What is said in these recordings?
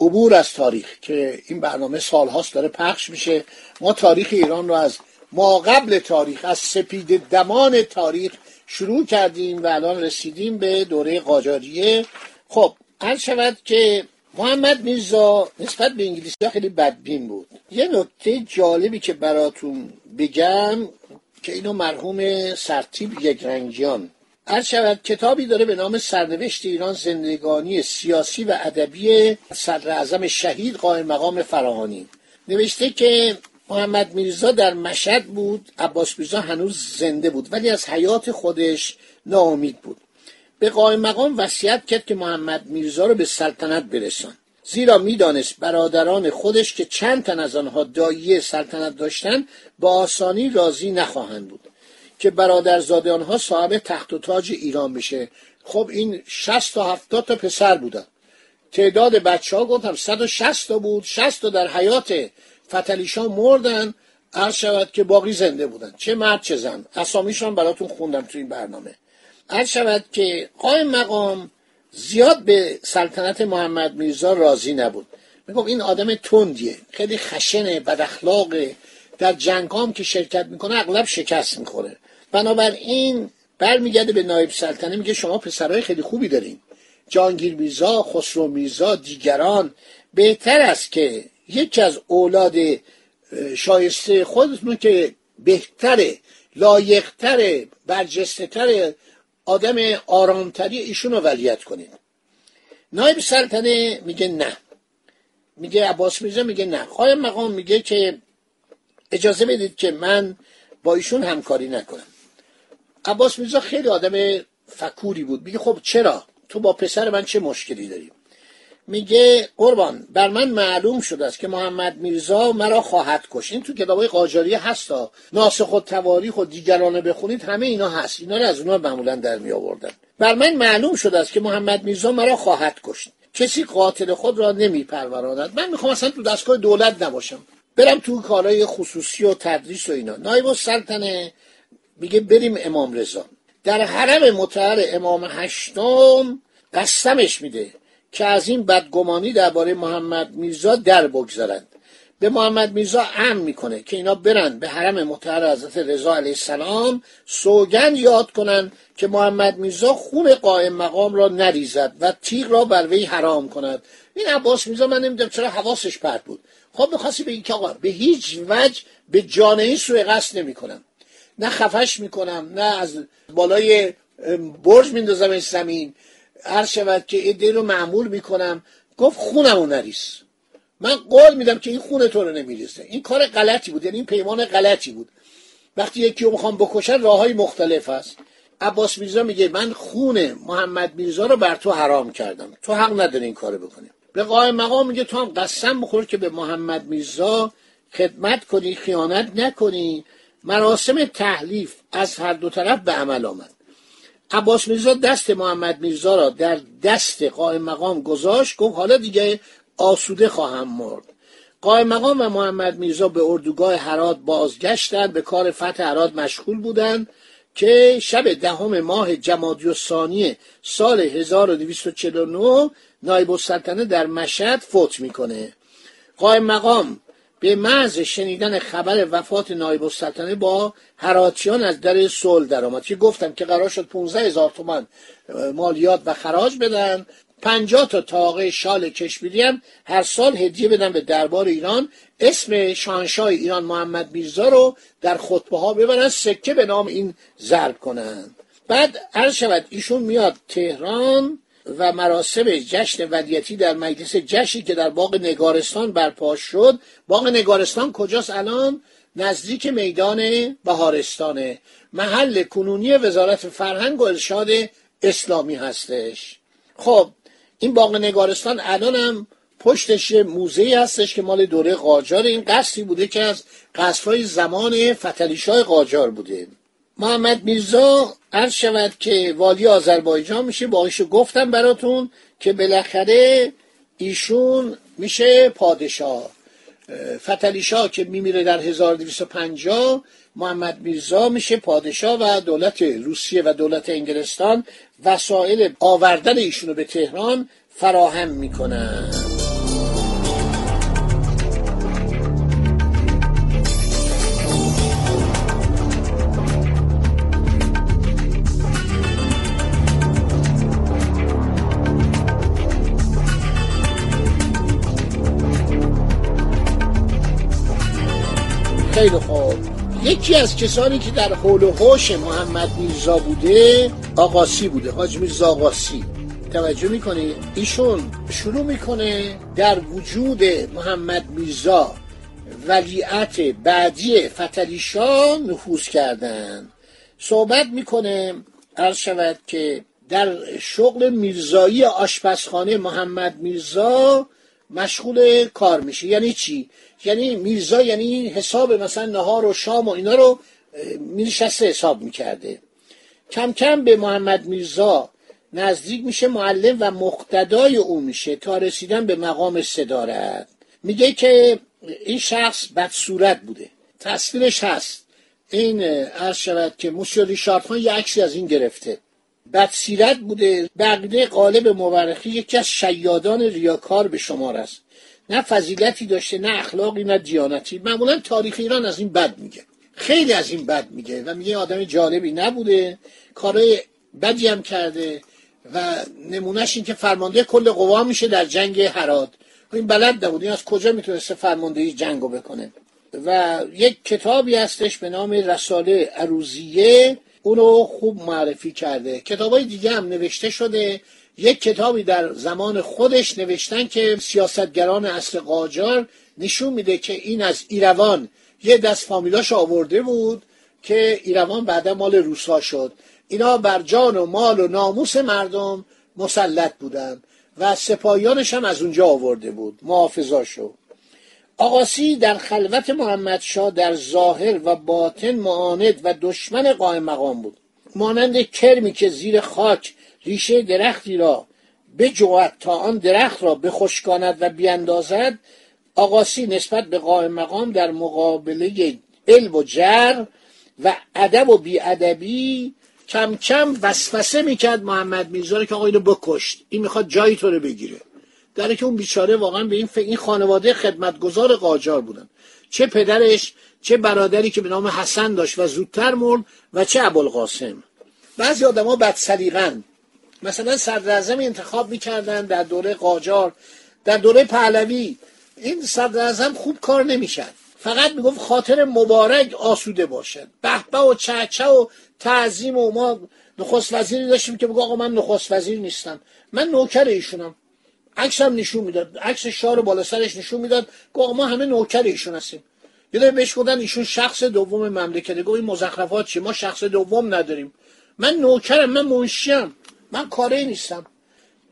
عبور از تاریخ که این برنامه سالهاست داره پخش میشه. ما تاریخ ایران رو از ما قبل تاریخ از سپید دمان تاریخ شروع کردیم و الان رسیدیم به دوره قاجاریه. خب هر شود که محمد میرزا نسبت به انگلیسی خیلی بدبین بود. یه نکته جالبی که براتون بگم که اینو مرحوم سرتیب یک رنگیان هر شود کتابی داره به نام سرنوشت ایران زندگانی سیاسی و ادبی صدر اعظم شهید قائم مقام فراهانی. نوشته که محمد میرزا در مشهد بود عباس میرزا هنوز زنده بود ولی از حیات خودش ناامید بود. به قائم مقام وصیت کرد که محمد میرزا رو به سلطنت برسان. زیرا می‌دانست برادران خودش که چند تن از آنها دایی سلطنت داشتند با آسانی راضی نخواهند بود. که برادرزاده آنها صاحب تخت و تاج ایران بشه. خب این 60 تا 70 تا پسر بودن. تعداد بچه ها گفتم 160 تا بود 60 تا در حیات فتلیشان مردن. عرض شود که باقی زنده بودن. چه مرد چه زن. اسامیشان براتون خوندم تو این برنامه. عرض شود که قائم مقام زیاد به سلطنت محمد میرزا راضی نبود. میگم این آدم تندیه. خیلی خشنه بد اخلاقه در جنگ که شرکت می‌کنه اغلب شکست می‌خوره. بنابراین برمیگرده به نایب سلطنه میگه شما پسرهای خیلی خوبی دارین. جانگیر میرزا خسرو میرزا دیگران. بهتر است که یکی از اولاد شایسته خودتون که بهتره لایقتره برجسته آدم آرامتری ایشون رو ولیت کنید نایب سلطنه میگه نه. میگه عباس میرزا میگه نه. قایم مقام میگه که اجازه بدید که من با ایشون همکاری نکنم. عباس میرزا خیلی آدم فکوری بود. میگه خب چرا؟ تو با پسر من چه مشکلی داری؟ میگه قربان بر من معلوم شده است که محمد میرزا مرا خواهد کش این تو کتابای قاجاریه هستا ناسخ و تواریخ و دیگرانه بخونید همه اینا هست. اینا رو از اونها معمولا در می آوردن. بر من معلوم شده است که محمد میرزا مرا خواهد کشت. کسی قاتل خود را نمی پروراند. من می‌خوام اصلا تو دستگاه دولت نباشم. برم تو کارهای خصوصی و تدریس و اینا. نایب السلطنه میگه بریم امام رضا. در حرم متعر امام هشتم قسمش میده که از این بدگمانی درباره محمد میرزا در بگذارند به محمد میرزا امر می‌کنه که اینا برن به حرم مطهر حضرت رضا علیه السلام سوگند یاد کنند که محمد میرزا خون قائم مقام را نریزد و تیغ را بر وی حرام کند. این عباس میرزا من نمی‌دونم چرا حواسش پرت بود. خب می‌خواستی بگی که آقا به هیچ وجه به جان این سوء قصد نمی‌کنم. نه خفش می‌کنم نه از بالای برج میندازم زمین. هر شود که ایده رو معمول می‌کنم. گفت خونمو نریس من قول میدم که این خون تو رو نمیریزه. این کار غلطی بود یعنی این پیمان غلطی بود. وقتی یکی رو می‌خوام بکشن راه های مختلف هست. عباس میرزا میگه من خون محمد میرزا رو بر تو حرام کردم. تو حق نداری این کارو بکنی. به قائم مقام میگه تو هم قسم بخور که به محمد میرزا خدمت کنی خیانت نکنی. مراسم تحلیف از هر دو طرف به عمل آمد. عباس میرزا دست محمد میرزا را در دست قائم مقام گذاشت گفت حالا دیگه آسوده خواهم مرد. قائم مقام و محمد میرزا به اردوگاه هرات بازگشتند به کار فتح هرات مشغول بودند که شب دهم ماه جمادی ثانی سال 1249 نایب السلطنه در مشهد فوت می‌کنه. قائم مقام به محض شنیدن خبر وفات نایب السلطنه با هراتیان از در صلح درآمد. که گفتم که قرار شد 15 هزار تومن مالیات و خراج بدن. 50 تا تاقه شال کشمیری هم هر سال هدیه بدن به دربار ایران. اسم شاهنشاه ایران محمد میرزا رو در خطبه ها ببرن سکه به نام این ضرب کنند بعد هر شود ایشون میاد تهران. و مراسم جشن ولیتی در مجلس جشنی که در باغ نگارستان برپا شد. باغ نگارستان کجاست الان؟ نزدیک میدان بهارستانه. محل کنونی وزارت فرهنگ و ارشاد اسلامی هستش. خب این باغ نگارستان الان هم پشتش موزه هستش که مال دوره قاجار. این قصری بوده که از قصرهای زمان فتلیشاه قاجار بوده. محمد میرزا عرض شود که والی آذربایجان میشه. باهاش گفتم براتون که بالاخره ایشون میشه پادشاه. فتلیشاه که میمیره در 1250 محمد میرزا میشه پادشاه و دولت روسیه و دولت انگلستان وسایل آوردن ایشونو به تهران فراهم می‌کنن. خیلی خوب. یکی از کسانی که در حول و حوش محمد میرزا بوده آقاسی بوده حاج میرزا آقاسی. توجه می‌کنه ایشون شروع می‌کنه در وجود محمد میرزا ولیعت بعدی فتلیشا نفوذ کردن. صحبت می‌کنه عرض شود که در شغل میرزایی آشپزخانه محمد میرزا مشغول کار میشه. یعنی چی؟ یعنی میرزا یعنی حساب مثلا نهار و شام و اینا رو میرشسته حساب می‌کرده. کم کم به محمد میرزا نزدیک میشه معلم و مقتدای او میشه تا رسیدن به مقام صدارت. میگه که این شخص بدصورت بوده. تصویرش هست. این عرض شود که موسیو ریشاردخان یه عکسی از این گرفته. بدسیرت بوده. بقیده قالب مورخی یکی از شیادان ریاکار به شمار است. نه فضیلتی داشته نه اخلاقی نه دیانتی. معمولا تاریخ ایران از این بد میگه. خیلی از این بد میگه و میگه آدم جالبی نبوده. کارهای بدی هم کرده و نمونهش این که فرمانده کل قوا میشه در جنگ هرات. این بلد نبود. این از کجا می‌تونسته فرماندهی جنگو بکنه؟ و یک کتابی هستش به نام رساله عروزیه اونو خوب معرفی کرده. کتاب های دیگه هم نوشته شده. یک کتابی در زمان خودش نوشتن که سیاستگران اصل قاجار نشون میده که این از ایروان. یه دست فامیلاش آورده بود که ایروان بعدا مال روسا شد. اینا بر جان و مال و ناموس مردم مسلط بودن و سپاهیانش هم از اونجا آورده بود. محافظاشو. آقاسی در خلوت محمدشاه در ظاهر و باطن معاند و دشمن قائم مقام بود. مانند کرمی که زیر خاک ریشه درختی را بجوید تا آن درخت را بخشکاند و بیاندازد آقاسی نسبت به قائم مقام در مقابله علم و جر و ادب و بیادبی کم کم وسوسه می‌کرد محمد میرزا که آقا اینو بکشت. این می‌خواد جایی تو رو بگیره. در که اون بیچاره واقعا به این این خانواده خدمتگزار قاجار بودن. چه پدرش چه برادری که به نام حسن داشت و زودتر مرد و چه ابوالقاسم. بعضی آدما بدسلیقن. مثلا صدر انتخاب می‌کردن در دوره قاجار در دوره پهلوی. این صدر خوب کار نمی‌شد فقط می‌گفت خاطر مبارک آسوده باشد. بهبه و چهچه و تعظیم و ما نخست وزیری داشتیم که بگو آقا من نخست وزیر نیستم. من نوکر ایشونم. عکس هم نشون می‌داد. عکس شار بالا سرش نشون می‌داد. گفت ما همه نوکر ایشون هستیم. یه دفعه بهش گفتن ایشون شخص دوم مملکته. گفت این مزخرفات چی؟ ما شخص دوم نداریم. من نوکرم من منشیم من کاری نیستم.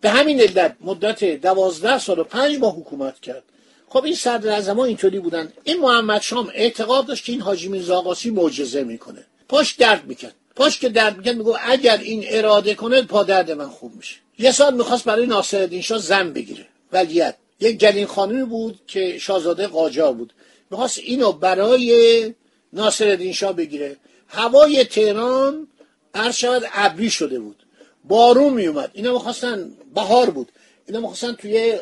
به همین علت مدت دوازده سال و پنج ماه حکومت کرد. خب این صدر اعظم اینطوری بودن. این محمد شام اعتقاد داشت که این حاجی میرزا آقاسی معجزه می‌کنه. پاش درد می‌کرد. پاش که درد می‌کرد میگو اگر این اراده کنه پا درد من خوب میشه. یه سال می‌خواست برای ناصرالدین شاه زن بگیره. ولیت یک گلین خانمی بود که شاهزاده قاجار بود. می‌خواست اینو برای ناصرالدین شاه بگیره. هوای تهران عرض شود ابری شده بود. بارون میومد اینا می‌خواستن بهار بود. اینا می‌خواستن توی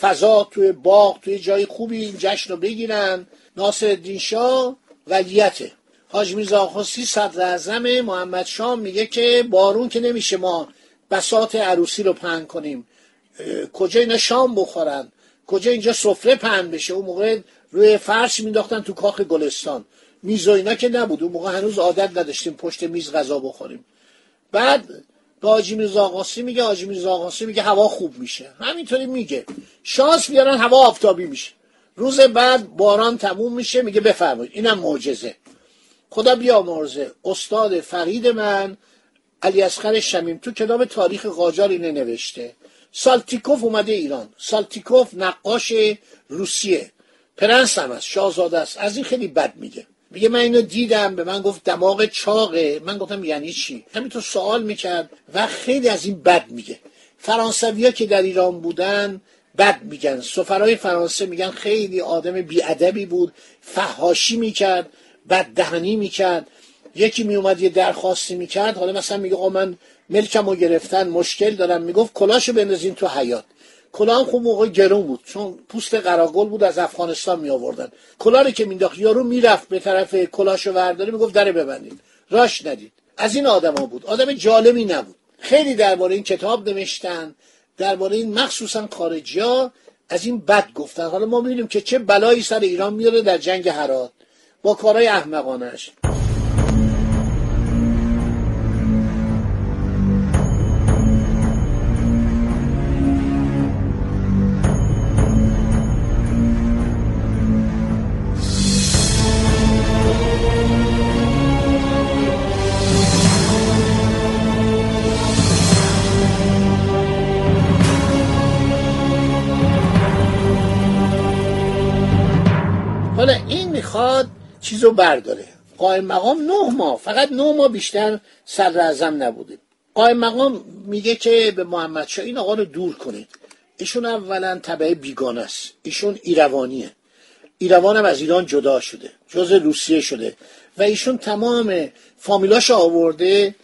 فضا توی باغ توی جای خوبی این جشن رو بگیرن. ناصر شاه ولیته حاج میرزا صدر اعظم محمد شام میگه که بارون که نمیشه ما بسات عروسی رو پهن کنیم. کجا اینا شام بخورن؟ کجا اینجا سفره پهن بشه؟ اون موقع روی فرش مینداختن تو کاخ گلستان. میز و اینا که نبود. اون موقع هنوز عادت نداشتیم پشت میز غذا بخوریم. بعد به حاجی میرزا آقاسی میگه حاجی میرزا آقاسی میگه هوا خوب میشه. همینطوری میگه. شانس بیارن هوا آفتابی میشه. روز بعد باران تموم میشه میگه بفرمایید. اینم معجزه. خدا بیامرزه. استاد فرید من علی اصغر شمیم تو کتاب تاریخ قاجار اینه نوشته. سالتیکوف اومده ایران. سالتیکوف نقاش روسیه. پرنس هم است شاهزاده است. از این خیلی بد میگه. میگه من اینو دیدم به من گفت دماغ چاقه. من گفتم یعنی چی؟ همینطور سوال می‌کرد و خیلی از این بد میگه. فرانسویا که در ایران بودن بد میگن. سفرهای فرانسه میگن خیلی آدم بیادبی بود فهاشی می‌کرد بد دهنی می‌کرد. یکی میومد یه درخواستی می‌کرد حالا مثلا میگه آقا من ملکم رو گرفتن مشکل دارم می‌گفت کلاشو بندازین تو حیات کلاه خوب موقع گرون بود چون پوست قراقل بود از افغانستان می آوردن کلاه که مینداخت یارو می‌رفت به طرف کلاشو ورداره می‌گفت در ببندید. راش ندید. از این آدما بود. آدم جالبی نبود. خیلی درباره این کتاب نوشتن درباره این مخصوصا خارجیا از این بد گفتن. حالا ما می‌بینیم که چه بلایی سر ایران میاره در جنگ هرات با کارهای احمقانش چیزو برداره. قائم مقام نه ماه. فقط نه ماه بیشتر صدر نبوده. قائم مقام میگه که به محمد شاه این آقا رو دور کنید. ایشون اولا طبعه بیگانه است. ایشون ایروانیه. ایروان هم از ایران جدا شده. جز روسیه شده. و ایشون تمام فامیلاش آورده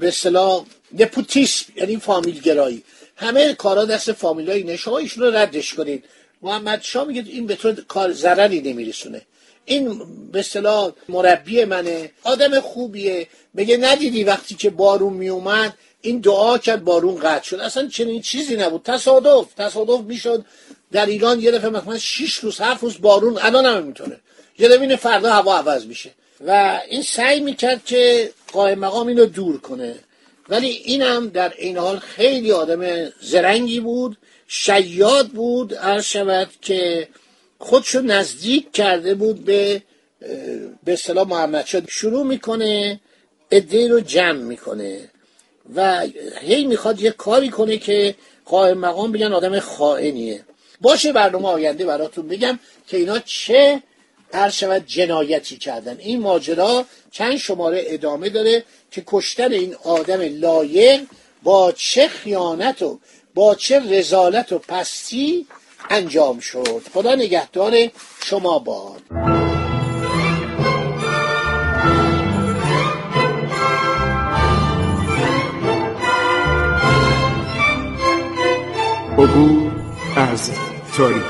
به اصطلاح نپوتیسم یعنی فامیل گرایی همه کارا دست فامیلای شما ایشون رو ردش کنید. محمد شاه میگه این به تو کار ضرری نمیرسونه. این به اصطلاح مربی منه آدم خوبیه. میگه ندیدی وقتی که بارون میومد این دعا کرد بارون قطع شد؟ اصلا چنین چیزی نبود. تصادف تصادف می‌شد. در ایران یه دفعه مثلا 6 روز هفت روز بارون الان هم می‌تونه. یه دفعه فردا هوا عوض میشه. و این سعی می‌کرد که قائم مقام اینو دور کنه. ولی اینم در این حال خیلی آدم زرنگی بود شیاد بود. عرض شود که خودشو نزدیک کرده بود به به اصطلاح محمد شد شروع می‌کنه ادهی رو جمع می‌کنه و هی می‌خواد یه کاری کنه که قائم مقام بگن آدم خائنیه. باشه برنامه آینده براتون بگم که اینا چه هر شود جنایتی کردن. این ماجرا چند شماره ادامه داره که کشتن این آدم لایق با چه خیانت و با چه رزالت و پستی انجام شد. خدا نگهدار شما باد. عبور از تاریخ.